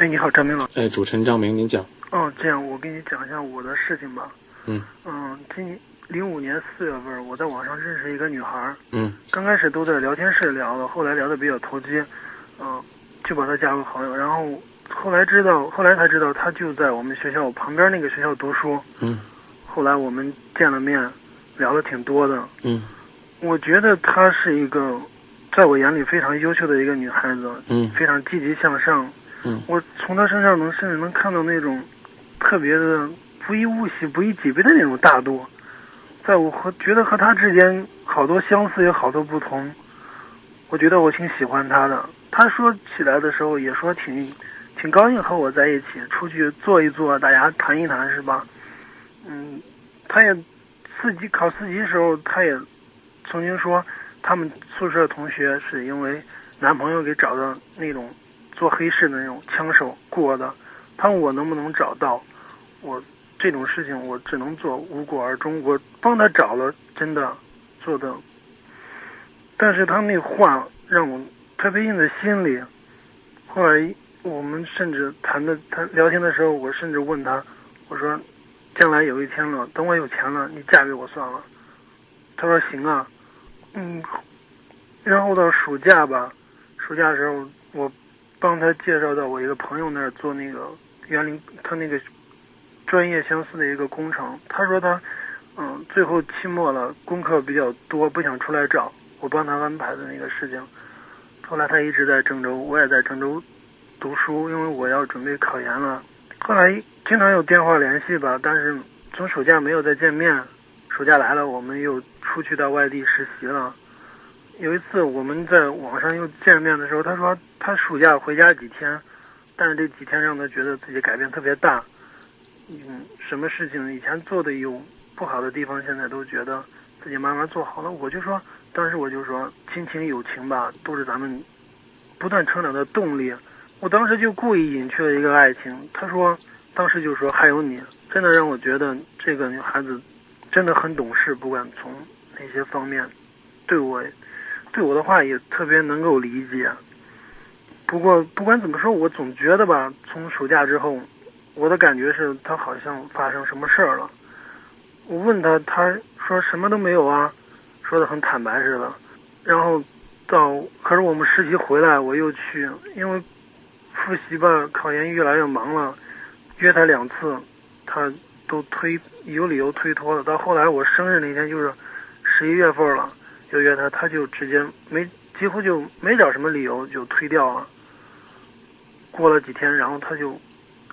哎，你好，张明老师。哎，主持人张明，您讲。哦，这样，我给你讲一下我的事情吧。嗯。嗯，今零五年四月份，我在网上认识一个女孩。嗯。刚开始都在聊天室聊的，后来聊的比较投机，嗯，就把她加为好友。然后后来知道，后来才知道她就在我们学校旁边那个学校读书。嗯。后来我们见了面，聊的挺多的。嗯。我觉得她是一个，在我眼里非常优秀的一个女孩子。嗯。非常积极向上。嗯，我从他身上能甚至能看到那种特别的不以物喜、不以己悲的那种大度，在我和觉得和他之间好多相似，有好多不同。我觉得我挺喜欢他的。他说起来的时候也说挺挺高兴和我在一起出去坐一坐，大家谈一谈，是吧？嗯，他也四级考四级的时候，他也曾经说他们宿舍同学是因为男朋友给找的那种。做黑市的那种枪手过的，他问我能不能找到，我这种事情我只能做无果而终。我帮他找了，真的做的，但是他那话让我特别印在心里。后来我们甚至谈的他聊天的时候，我甚至问他，我说，将来有一天了，等我有钱了，你嫁给我算了。他说行啊，嗯，然后到暑假吧，暑假的时候我。帮他介绍到我一个朋友那儿做那个园林，他那个专业相似的一个工程。他说他，嗯，最后期末了，功课比较多，不想出来找我帮他安排的那个事情。后来他一直在郑州，我也在郑州读书，因为我要准备考研了。后来经常有电话联系吧，但是从暑假没有再见面。暑假来了，我们又出去到外地实习了。有一次我们在网上又见面的时候，他说他暑假回家几天，但是这几天让他觉得自己改变特别大。嗯，什么事情以前做的有不好的地方，现在都觉得自己慢慢做好了。我就说，当时我就说，亲情友情吧，都是咱们不断成长的动力。我当时就故意隐去了一个爱情。他说，当时就说还有你，真的让我觉得这个女孩子真的很懂事，不管从哪些方面对我。对我的话也特别能够理解。不过不管怎么说，我总觉得吧，从暑假之后，我的感觉是他好像发生什么事儿了。我问他，他说什么都没有啊，说的很坦白似的。然后到可是我们实习回来，我又去，因为复习吧，考研越来越忙了，约他两次，他都推有理由推脱了。到后来我生日那天就是十一月份了。就约他，他就直接没，几乎就没找什么理由就推掉了。过了几天，然后他就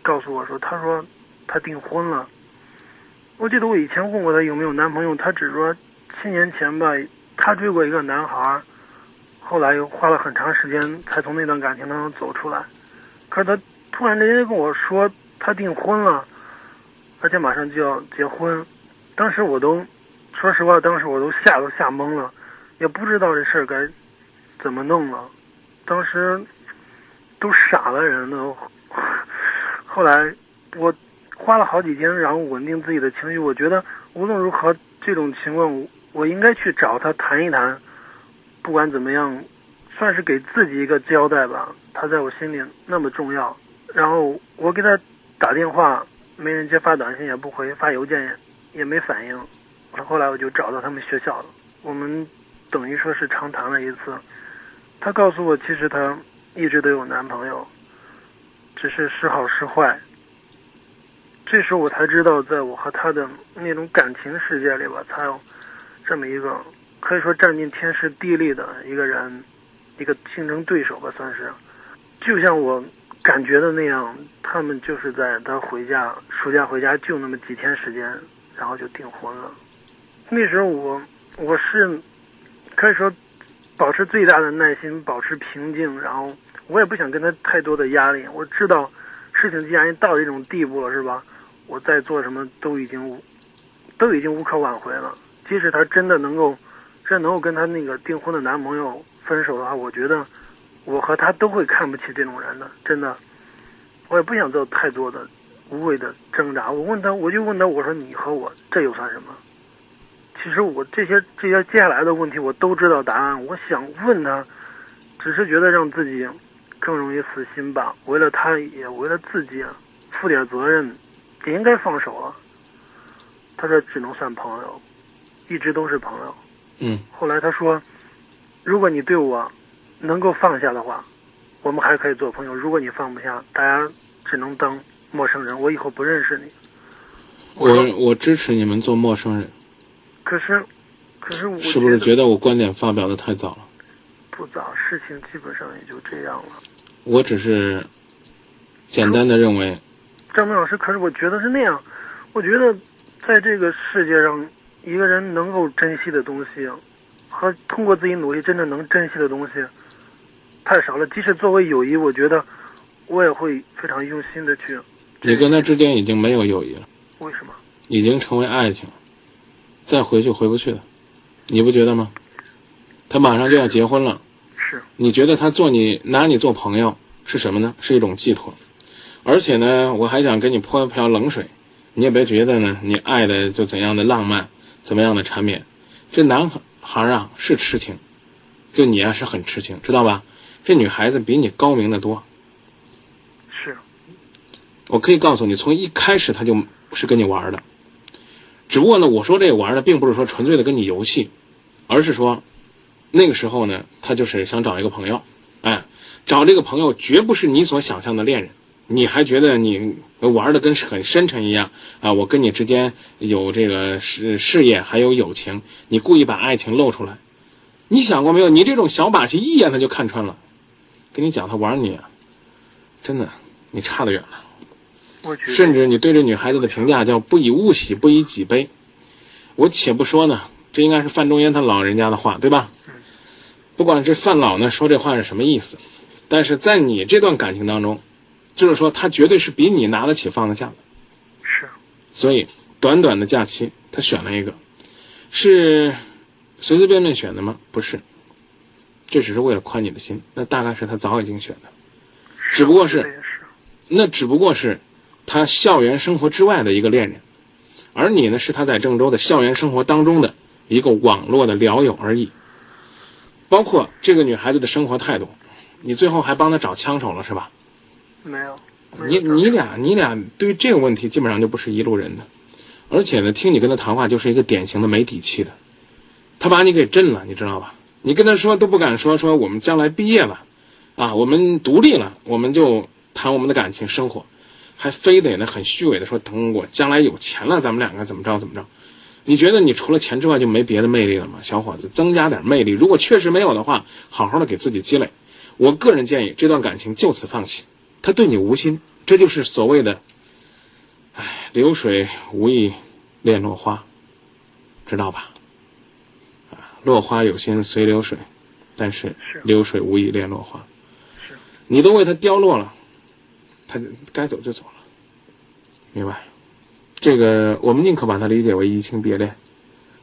告诉我说：“他说他订婚了。”我记得我以前问过他有没有男朋友，他只说七年前吧，他追过一个男孩，后来又花了很长时间才从那段感情当中走出来。可是他突然之间跟我说他订婚了，而且马上就要结婚。当时我都说实话，当时我都吓都吓懵了。也不知道这事儿该怎么弄了，当时都傻了人都。后来我花了好几天，然后稳定自己的情绪。我觉得无论如何，这种情况我应该去找他谈一谈。不管怎么样，算是给自己一个交代吧。他在我心里那么重要。然后我给他打电话，没人接；发短信也不回；发邮件也没反应。后来我就找到他们学校了。我们。等于说是长谈了一次，她告诉我，其实她一直都有男朋友，只是时好时坏。这时候我才知道，在我和她的那种感情世界里吧，才有这么一个可以说占尽天时地利的一个人，一个竞争对手吧，算是。就像我感觉的那样，他们就是在他回家暑假回家就那么几天时间，然后就订婚了。那时候我我是。可以说，保持最大的耐心，保持平静，然后我也不想跟他太多的压力。我知道，事情既然到这种地步了，是吧？我再做什么都已经，都已经无可挽回了。即使他真的能够，真能够跟他那个订婚的男朋友分手的话，我觉得，我和他都会看不起这种人的。真的，我也不想做太多的无谓的挣扎。我问他，我就问他，我说你和我这又算什么？其实我这些这些接下来的问题我都知道答案。我想问他，只是觉得让自己更容易死心吧。为了他，也为了自己，负点责任，也应该放手了。他说只能算朋友，一直都是朋友。嗯。后来他说：“如果你对我能够放下的话，我们还可以做朋友。如果你放不下，大家只能当陌生人。我以后不认识你。”我我支持你们做陌生人。可是，可是我是不是觉得我观点发表的太早了？不早，事情基本上也就这样了。我只是简单的认为，张明老师，可是我觉得是那样。我觉得在这个世界上，一个人能够珍惜的东西，和通过自己努力真的能珍惜的东西，太少了。即使作为友谊，我觉得我也会非常用心的去。你跟他之间已经没有友谊了。为什么？已经成为爱情了，再回去回不去了，你不觉得吗？他马上就要结婚了。是。你觉得他做你拿你做朋友是什么呢？是一种寄托。而且呢，我还想给你泼一瓢冷水，你也别觉得呢，你爱的就怎样的浪漫，怎么样的缠绵。这男孩啊是痴情，就你啊是很痴情，知道吧？这女孩子比你高明的多。是。我可以告诉你，从一开始他就。是跟你玩的，只不过呢，我说这玩的，并不是说纯粹的跟你游戏，而是说，那个时候呢，他就是想找一个朋友，哎，找这个朋友绝不是你所想象的恋人，你还觉得你玩的跟很深沉一样啊？我跟你之间有这个事事业，还有友情，你故意把爱情露出来，你想过没有？你这种小把戏，一眼他就看穿了。跟你讲，他玩你，真的，你差得远了。甚至你对这女孩子的评价叫“不以物喜，不以己悲”，我且不说呢，这应该是范仲淹他老人家的话，对吧？不管这范老呢说这话是什么意思，但是在你这段感情当中，就是说他绝对是比你拿得起放得下的。是。所以短短的假期，他选了一个，是随随便便选的吗？不是，这只是为了宽你的心。那大概是他早已经选的，只不过是，那只不过是。他校园生活之外的一个恋人，而你呢，是他在郑州的校园生活当中的一个网络的聊友而已。包括这个女孩子的生活态度，你最后还帮她找枪手了是吧？没有。你你俩你俩对于这个问题基本上就不是一路人的，而且呢，听你跟他谈话就是一个典型的没底气的。他把你给震了，你知道吧？你跟他说都不敢说，说我们将来毕业了，啊，我们独立了，我们就谈我们的感情生活。还非得呢，很虚伪的说，等我将来有钱了，咱们两个怎么着怎么着？你觉得你除了钱之外就没别的魅力了吗，小伙子？增加点魅力。如果确实没有的话，好好的给自己积累。我个人建议，这段感情就此放弃。他对你无心，这就是所谓的，哎，流水无意恋落花，知道吧？啊，落花有心随流水，但是流水无意恋落花。你都为他凋落了。他就该走就走了，明白？这个我们宁可把它理解为移情别恋，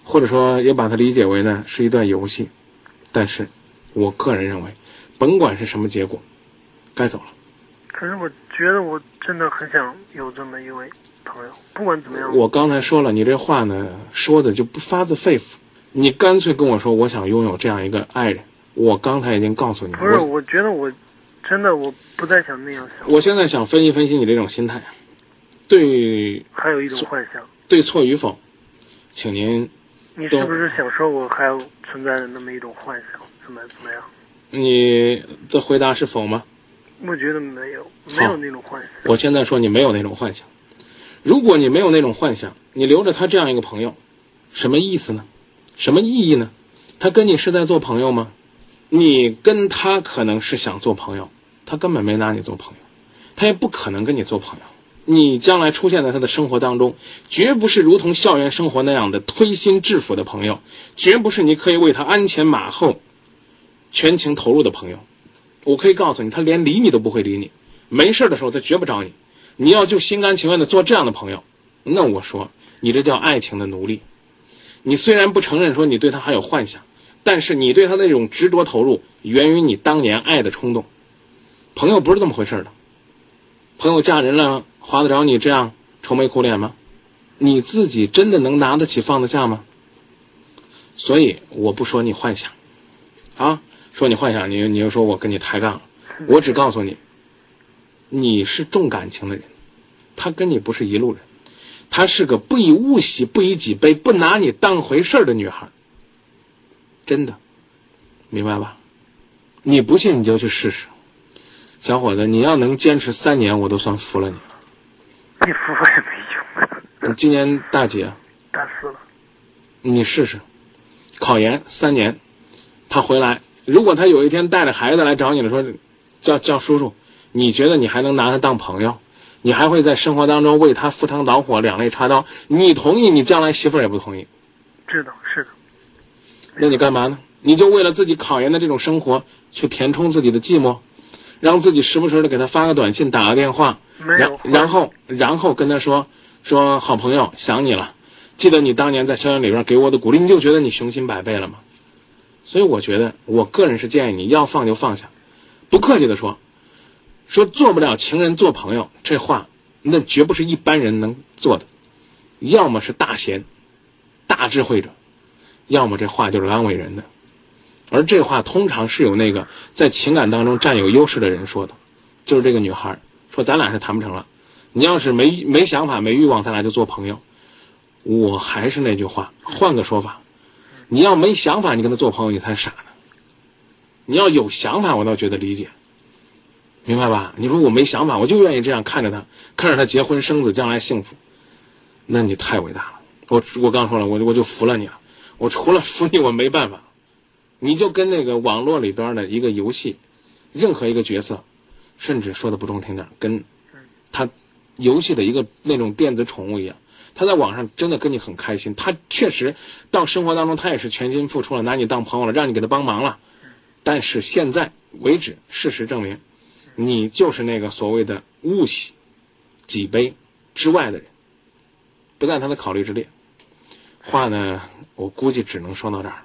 或者说也把它理解为呢是一段游戏。但是，我个人认为，甭管是什么结果，该走了。可是我觉得我真的很想有这么一位朋友，不管怎么样。我刚才说了，你这话呢说的就不发自肺腑，你干脆跟我说我想拥有这样一个爱人。我刚才已经告诉你，不是，我觉得我。真的，我不再想那样想。我现在想分析分析你这种心态，对，还有一种幻想，对错与否，请您。你是不是想说我还有存在的那么一种幻想？怎么怎么样？你的回答是否吗？我觉得没有，没有那种幻想。我现在说你没有那种幻想。如果你没有那种幻想，你留着他这样一个朋友，什么意思呢？什么意义呢？他跟你是在做朋友吗？你跟他可能是想做朋友。他根本没拿你做朋友，他也不可能跟你做朋友。你将来出现在他的生活当中，绝不是如同校园生活那样的推心置腹的朋友，绝不是你可以为他鞍前马后、全情投入的朋友。我可以告诉你，他连理你都不会理你。没事的时候，他绝不找你。你要就心甘情愿的做这样的朋友，那我说你这叫爱情的奴隶。你虽然不承认说你对他还有幻想，但是你对他那种执着投入，源于你当年爱的冲动。朋友不是这么回事的，朋友嫁人了，划得着你这样愁眉苦脸吗？你自己真的能拿得起放得下吗？所以我不说你幻想，啊，说你幻想，你你又说我跟你抬杠，我只告诉你，你是重感情的人，他跟你不是一路人，她是个不以物喜、不以己悲、不拿你当回事的女孩。真的，明白吧？你不信你就去试试，小伙子，你要能坚持三年，我都算服了你了。你服我也没用。你今年大几啊？大四了。你试试，考研三年，他回来，如果他有一天带着孩子来找你了，说叫叫叔叔，你觉得你还能拿他当朋友？你还会在生活当中为他赴汤蹈火、两肋插刀？你同意，你将来媳妇儿也不同意。知道是的。那你干嘛呢？你就为了自己考研的这种生活去填充自己的寂寞，让自己时不时的给他发个短信、打个电话，然然后然后跟他说说好朋友想你了。记得你当年在校园里边给我的鼓励，你就觉得你雄心百倍了吗？所以我觉得，我个人是建议你要放就放下，不客气的说，说做不了情人做朋友这话，那绝不是一般人能做的，要么是大贤、大智慧者，要么这话就是安慰人的，而这话通常是有那个在情感当中占有优势的人说的，就是这个女孩说咱俩是谈不成了，你要是没没想法、没欲望，咱俩就做朋友。我还是那句话，换个说法，你要没想法，你跟他做朋友，你才傻呢。你要有想法，我倒觉得理解，明白吧？你说我没想法，我就愿意这样看着他，看着他结婚生子，将来幸福，那你太伟大了。我我刚说了，我我就服了你了。我除了服你，我没办法。你就跟那个网络里边的一个游戏，任何一个角色，甚至说的不中听点，跟他游戏的一个那种电子宠物一样。他在网上真的跟你很开心，他确实到生活当中他也是全心付出了，拿你当朋友了，让你给他帮忙了。但是现在为止，事实证明，你就是那个所谓的物喜、己悲之外的人，不在他的考虑之列。话呢，我估计只能说到这儿，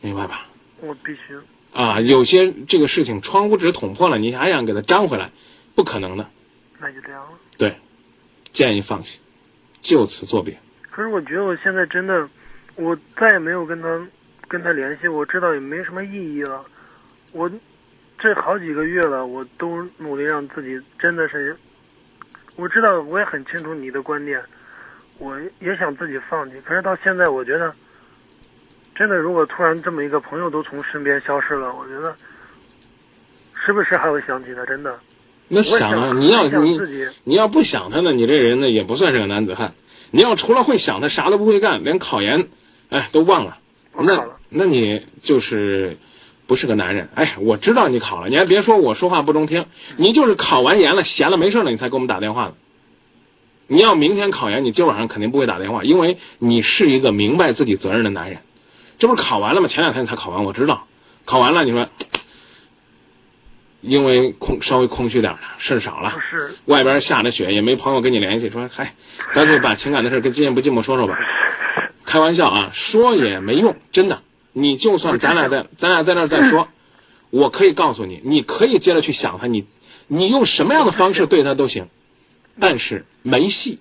明白吧？我必须啊，有些这个事情窗户纸捅破了，你还想给它粘回来，不可能的。那就这样了。对，建议放弃。就此作别。可是我觉得我现在真的，我再也没有跟他跟他联系，我知道也没什么意义了。我这好几个月了，我都努力让自己真的是，我知道我也很清楚你的观点，我也想自己放弃。可是到现在，我觉得真的，如果突然这么一个朋友都从身边消失了，我觉得时不时还会想起他，真的。那想啊，你要你你要不想他呢，你这人呢也不算是个男子汉。你要除了会想他，啥都不会干，连考研，哎，都忘了。那那你就是不是个男人。哎，我知道你考了，你还别说我说话不中听。你就是考完研了，闲了没事了，你才给我们打电话的。你要明天考研，你今晚上肯定不会打电话，因为你是一个明白自己责任的男人。这不是考完了吗？前两天才考完，我知道。考完了，你说。因为空稍微空虚点了，事儿少了，外边下着雪，也没朋友跟你联系，说嗨，干脆把情感的事跟寂寞不寂寞说说吧。开玩笑啊，说也没用，真的。你就算咱俩在咱俩在那儿再说，我可以告诉你，你可以接着去想他，你你用什么样的方式对他都行，但是没戏。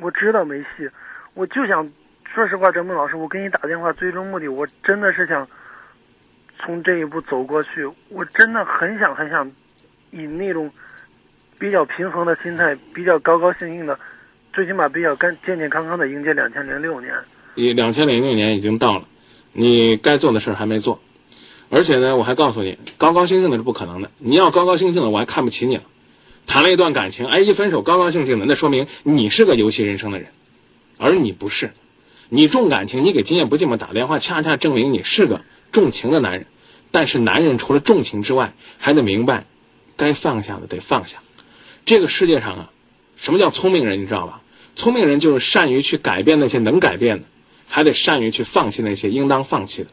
我知道没戏，我就想说实话，张明老师，我给你打电话最终目的，我真的是想。从这一步走过去，我真的很想很想，以那种比较平衡的心态，比较高高兴兴的，最起码比较干健健康康的迎接两千零六年。你两千零六年已经到了，你该做的事还没做，而且呢，我还告诉你，高高兴兴的是不可能的。你要高高兴兴的，我还看不起你了。谈了一段感情，哎，一分手高高兴兴的，那说明你是个游戏人生的人，而你不是。你重感情，你给今夜不寂寞打电话，恰恰证明你是个重情的男人。但是男人除了重情之外，还得明白，该放下的得放下。这个世界上啊，什么叫聪明人？你知道吧？聪明人就是善于去改变那些能改变的，还得善于去放弃那些应当放弃的。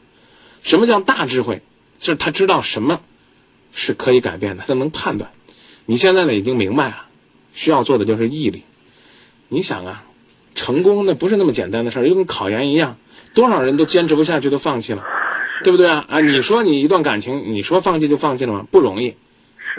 什么叫大智慧？就是他知道什么是可以改变的，他能判断。你现在呢已经明白了，需要做的就是毅力。你想啊，成功那不是那么简单的事儿，就跟考研一样，多少人都坚持不下去，都放弃了。对不对啊？啊，你说你一段感情，你说放弃就放弃了吗？不容易，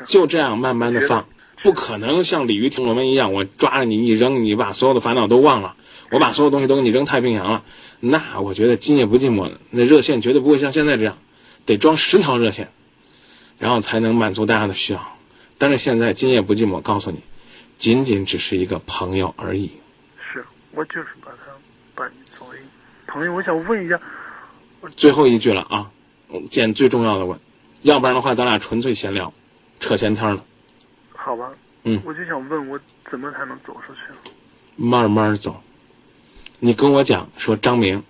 就这样慢慢的放，不可能像鲤鱼听龙门一样，我抓着你一扔，你把所有的烦恼都忘了，我把所有东西都给你扔太平洋了。那我觉得今夜不寂寞，那热线绝对不会像现在这样，得装十条热线。然后才能满足大家的需要。但是现在今夜不寂寞，告诉你，仅仅只是一个朋友而已。是我就是把他把你作为朋友，我想问一下，最后一句了啊，见最重要的问，要不然的话，咱俩纯粹闲聊，扯闲天了。好吧，嗯我就想问我怎么才能走出去？慢慢走。你跟我讲说张明，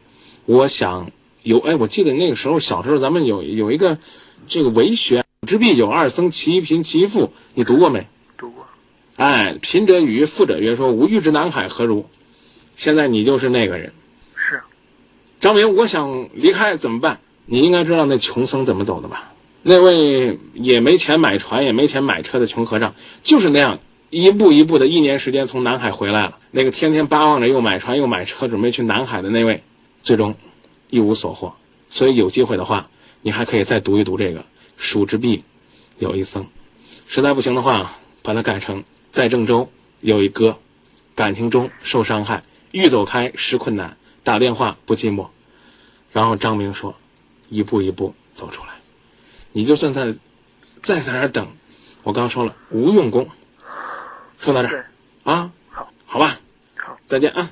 我想有哎，我记得那个时候小时候咱们有有一个这个为学之必有二僧，其一贫其一富，你读过没？读过，哎，贫者与，富者曰，说吾欲之南海何如？现在你就是那个人，是张明，我想离开怎么办？你应该知道那穷僧怎么走的吧？那位也没钱买船，也没钱买车的穷和尚，就是那样一步一步的，一年时间从南海回来了。那个天天巴望着又买船又买车，准备去南海的那位，最终一无所获。所以有机会的话，你还可以再读一读这个“蜀之壁有一僧”。实在不行的话，把它改成“在郑州有一哥，感情中受伤害，欲走开实困难，打电话不寂寞。”然后张明说：“一步一步走出来。”你就算在再在那儿等，我刚说了无用功。说到这儿，啊，好，好吧，好。再见啊。